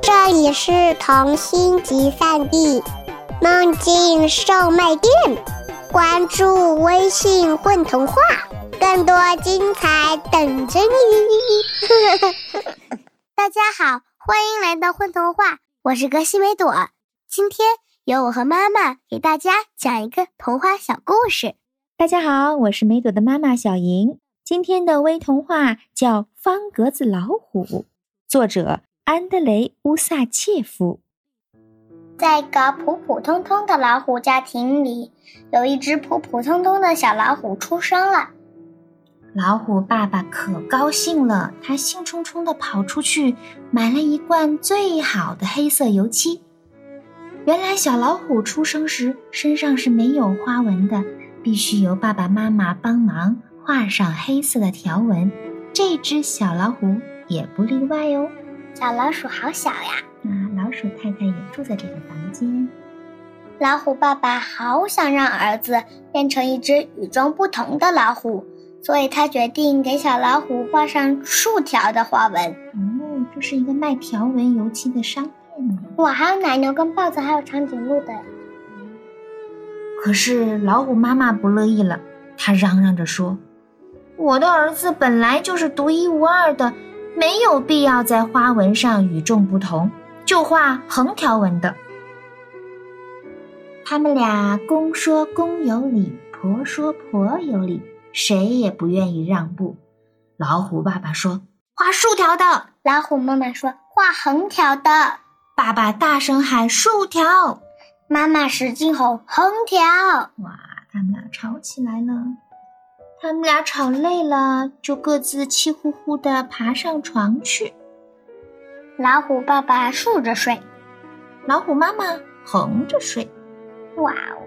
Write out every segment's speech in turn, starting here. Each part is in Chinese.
这里是童心集散地，梦境售卖店。关注微信“混童话”，更多精彩等着你。大家好，欢迎来到混童话，我是格西梅朵。今天由我和妈妈给大家讲一个童话小故事。大家好，我是梅朵的妈妈小莹。今天的微童话叫《方格子老虎》，作者安德雷·乌萨切夫。在一个普普通通的老虎家庭里，有一只普普通通的小老虎出生了。老虎爸爸可高兴了，他兴冲冲地跑出去买了一罐最好的黑色油漆。原来小老虎出生时身上是没有花纹的，必须由爸爸妈妈帮忙。画上黑色的条纹，这只小老虎也不例外哦。小老鼠好小呀！那，老鼠太太也住在这个房间。老虎爸爸好想让儿子变成一只与众不同的老虎，所以他决定给小老虎画上竖条的花纹。哦，这是一个卖条纹油漆的商店呢。哇，还有奶牛跟豹子，还有长颈鹿的。可是老虎妈妈不乐意了，她嚷嚷着说。我的儿子本来就是独一无二的，没有必要在花纹上与众不同，就画横条纹的。他们俩公说公有理，婆说婆有理，谁也不愿意让步。老虎爸爸说：“画竖条的。”老虎妈妈说：“画横条的。”爸爸大声喊：“竖条！”妈妈使劲吼：“横条！”哇，他们俩吵起来了。他们俩吵累了，就各自气呼呼地爬上床去。老虎爸爸竖着睡，老虎妈妈横着睡。哇哦！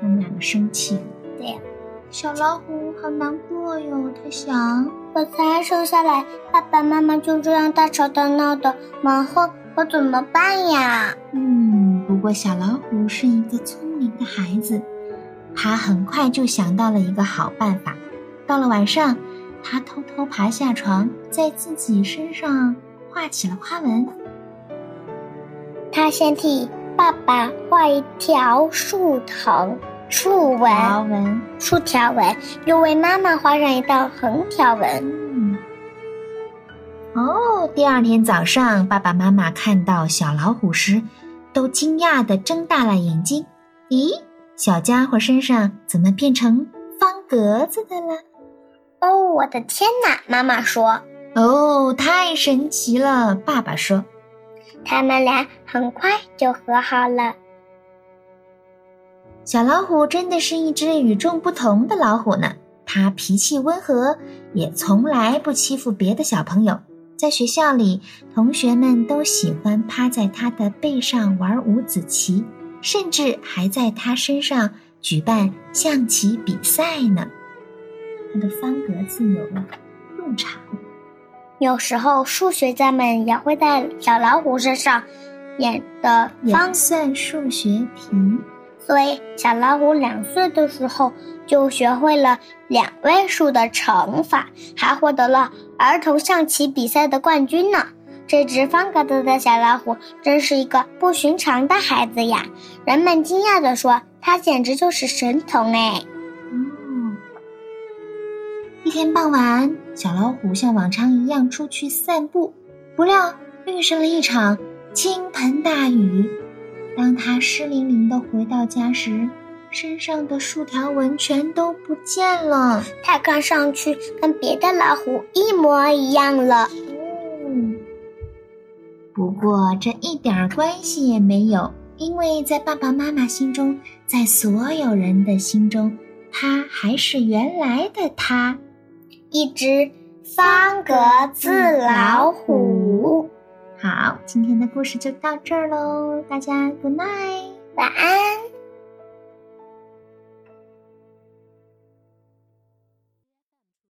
他们两个生气了。对呀，小老虎好难过哟。他想，我才生下来，爸爸妈妈就这样大吵大闹的，往后我怎么办呀？嗯，不过小老虎是一个聪明的孩子。他很快就想到了一个好办法。到了晚上，他偷偷爬下床，在自己身上画起了花纹。他先替爸爸画一条竖藤竖纹，竖条纹，又为妈妈画上一道横条纹。哦，第二天早上，爸爸妈妈看到小老虎时，都惊讶地睁大了眼睛。咦？小家伙身上怎么变成方格子的了？哦，我的天哪！妈妈说：“哦，太神奇了。”爸爸说：“他们俩很快就和好了。”小老虎真的是一只与众不同的老虎呢。它脾气温和，也从来不欺负别的小朋友。在学校里，同学们都喜欢趴在它的背上玩五子棋。甚至还在他身上举办象棋比赛呢。他的方格子有了入场。有时候数学家们也会在小老虎身上演的方算数学题。所以小老虎两岁的时候就学会了两位数的乘法，还获得了儿童象棋比赛的冠军呢。这只方格子的小老虎真是一个不寻常的孩子呀！人们惊讶地说：“它简直就是神童哎！”哦，一天傍晚，小老虎像往常一样出去散步，不料遇上了一场倾盆大雨。当他湿淋淋的回到家时，身上的竖条纹全都不见了。他看上去跟别的老虎一模一样了。不过这一点关系也没有，因为在爸爸妈妈心中，在所有人的心中，他还是原来的他，一只方格子老虎。好，今天的故事就到这儿喽，大家 good night，晚安。